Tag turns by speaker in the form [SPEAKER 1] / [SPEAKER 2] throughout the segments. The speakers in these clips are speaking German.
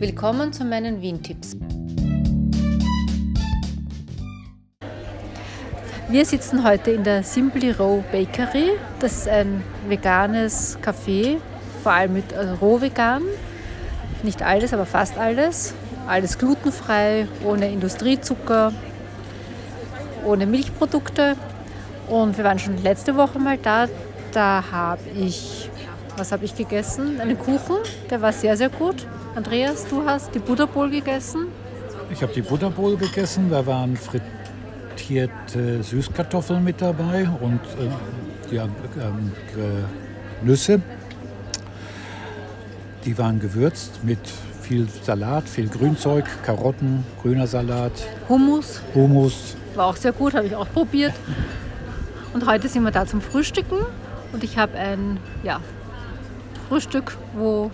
[SPEAKER 1] Willkommen zu meinen Wien-Tipps. Wir sitzen heute in der Simply Row Bakery. Das ist ein veganes Café, vor allem mit also roh vegan. Nicht alles, aber fast alles. Alles glutenfrei, ohne Industriezucker, ohne Milchprodukte. Und wir waren schon letzte Woche mal da. Da habe ich, was habe ich gegessen? Einen Kuchen, der war sehr, sehr gut. Andreas, du hast die Butterbowl gegessen?
[SPEAKER 2] Ich habe die Butterbowl gegessen. Da waren frittierte Süßkartoffeln mit dabei und äh, ja, ähm, Nüsse. Die waren gewürzt mit viel Salat, viel Grünzeug, Karotten, grüner Salat.
[SPEAKER 1] Hummus.
[SPEAKER 2] Hummus.
[SPEAKER 1] War auch sehr gut, habe ich auch probiert. Und heute sind wir da zum Frühstücken und ich habe ein ja, Frühstück, wo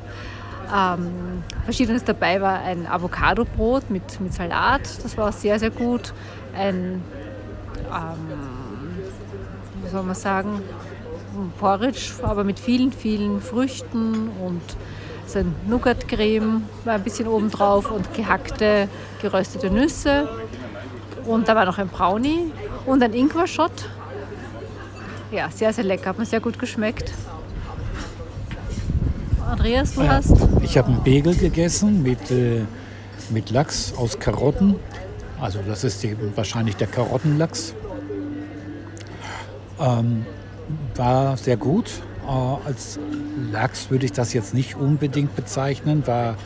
[SPEAKER 1] ähm, Verschiedenes dabei war ein Avocado-Brot mit, mit Salat, das war sehr, sehr gut. Ein, ähm, wie soll man sagen, Porridge, aber mit vielen, vielen Früchten und so ein Nougat-Creme war ein bisschen obendrauf und gehackte, geröstete Nüsse. Und da war noch ein Brownie und ein Ingwer-Shot. Ja, sehr, sehr lecker, hat mir sehr gut geschmeckt. Andreas, du
[SPEAKER 2] Ja,
[SPEAKER 1] hast?
[SPEAKER 2] Ich habe einen Bagel gegessen mit, äh, mit Lachs aus Karotten. Also das ist die, wahrscheinlich der Karottenlachs. Ähm, war sehr gut. Äh, als Lachs würde ich das jetzt nicht unbedingt bezeichnen. War,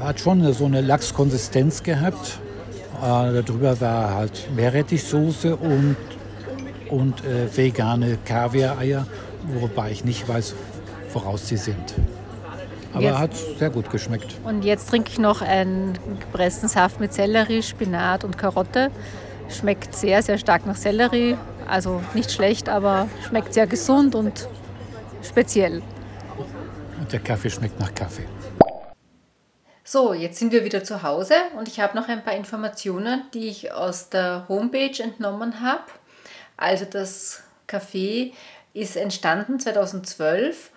[SPEAKER 2] hat schon so eine Lachskonsistenz gehabt. Äh, darüber war halt Meerrettichsoße und, und äh, vegane Kaviar-Eier, wobei ich nicht weiß, woraus sie sind. Aber
[SPEAKER 1] Jetzt-
[SPEAKER 2] hat sehr gut geschmeckt.
[SPEAKER 1] Und jetzt trinke ich noch einen gepressten Saft mit Sellerie, Spinat und Karotte. Schmeckt sehr, sehr stark nach Sellerie. Also nicht schlecht, aber schmeckt sehr gesund und speziell.
[SPEAKER 2] Und der Kaffee schmeckt nach Kaffee.
[SPEAKER 1] So, jetzt sind wir wieder zu Hause und ich habe noch ein paar Informationen, die ich aus der Homepage entnommen habe. Also das Café ist entstanden 2012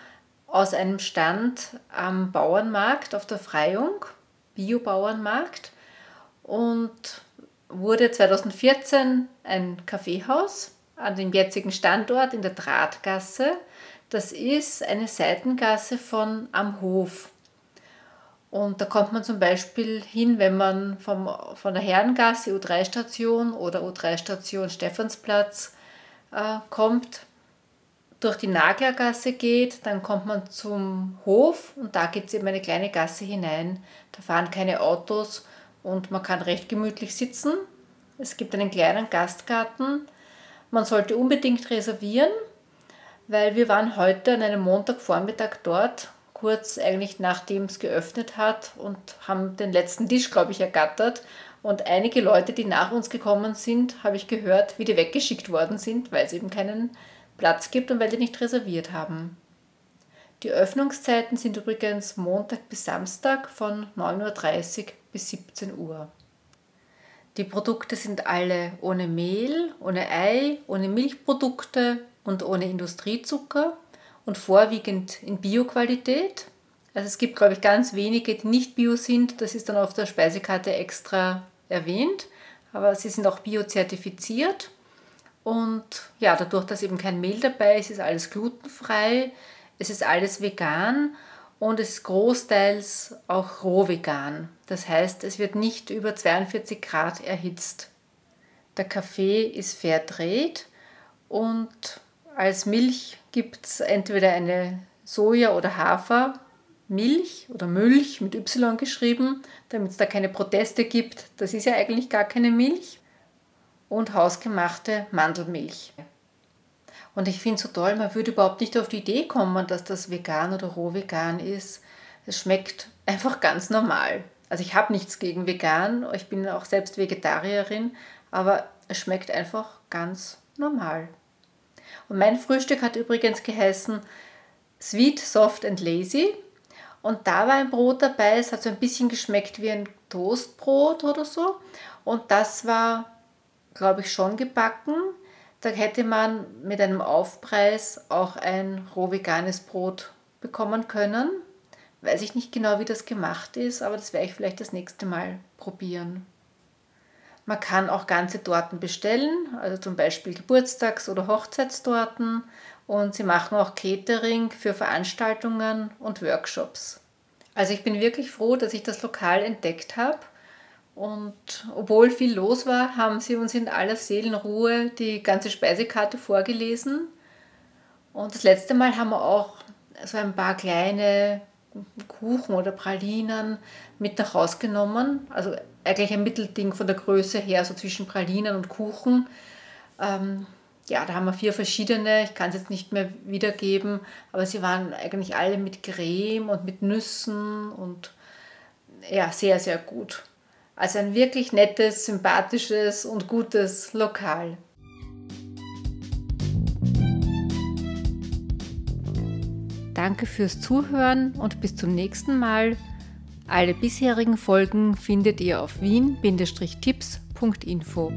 [SPEAKER 1] aus einem Stand am Bauernmarkt auf der Freiung, Biobauernmarkt und wurde 2014 ein Kaffeehaus an dem jetzigen Standort in der Drahtgasse. Das ist eine Seitengasse von Am Hof. Und da kommt man zum Beispiel hin, wenn man vom, von der Herrengasse U3-Station oder U3-Station Stephansplatz äh, kommt, durch die Naglergasse geht, dann kommt man zum Hof und da geht es eben eine kleine Gasse hinein. Da fahren keine Autos und man kann recht gemütlich sitzen. Es gibt einen kleinen Gastgarten. Man sollte unbedingt reservieren, weil wir waren heute an einem Montagvormittag dort, kurz eigentlich nachdem es geöffnet hat und haben den letzten Tisch, glaube ich, ergattert. Und einige Leute, die nach uns gekommen sind, habe ich gehört, wie die weggeschickt worden sind, weil es eben keinen Platz gibt und weil die nicht reserviert haben. Die Öffnungszeiten sind übrigens Montag bis Samstag von 9.30 Uhr bis 17 Uhr. Die Produkte sind alle ohne Mehl, ohne Ei, ohne Milchprodukte und ohne Industriezucker und vorwiegend in Bioqualität. Also es gibt, glaube ich, ganz wenige, die nicht bio sind. Das ist dann auf der Speisekarte extra erwähnt. Aber sie sind auch biozertifiziert. Und ja, dadurch, dass eben kein Mehl dabei ist, ist alles glutenfrei, es ist alles vegan und es ist großteils auch roh vegan. Das heißt, es wird nicht über 42 Grad erhitzt. Der Kaffee ist Fairtrade und als Milch gibt es entweder eine Soja- oder Hafermilch oder Milch mit Y geschrieben, damit es da keine Proteste gibt. Das ist ja eigentlich gar keine Milch und hausgemachte Mandelmilch. Und ich finde es so toll, man würde überhaupt nicht auf die Idee kommen, dass das vegan oder roh vegan ist. Es schmeckt einfach ganz normal. Also ich habe nichts gegen vegan, ich bin auch selbst Vegetarierin, aber es schmeckt einfach ganz normal. Und mein Frühstück hat übrigens geheißen Sweet, Soft and Lazy. Und da war ein Brot dabei, es hat so ein bisschen geschmeckt wie ein Toastbrot oder so. Und das war glaube ich, schon gebacken. Da hätte man mit einem Aufpreis auch ein roh veganes Brot bekommen können, weiß ich nicht genau, wie das gemacht ist, aber das werde ich vielleicht das nächste Mal probieren. Man kann auch ganze Torten bestellen, also zum Beispiel Geburtstags- oder Hochzeitstorten. Und sie machen auch Catering für Veranstaltungen und Workshops. Also ich bin wirklich froh, dass ich das Lokal entdeckt habe. Und obwohl viel los war, haben sie uns in aller Seelenruhe die ganze Speisekarte vorgelesen. Und das letzte Mal haben wir auch so ein paar kleine Kuchen oder Pralinen mit nach Hause genommen. Also eigentlich ein Mittelding von der Größe her, so zwischen Pralinen und Kuchen. Ähm, ja, da haben wir vier verschiedene, ich kann es jetzt nicht mehr wiedergeben, aber sie waren eigentlich alle mit Creme und mit Nüssen und ja, sehr, sehr gut. Also ein wirklich nettes, sympathisches und gutes Lokal. Danke fürs Zuhören und bis zum nächsten Mal. Alle bisherigen Folgen findet ihr auf wien-tipps.info.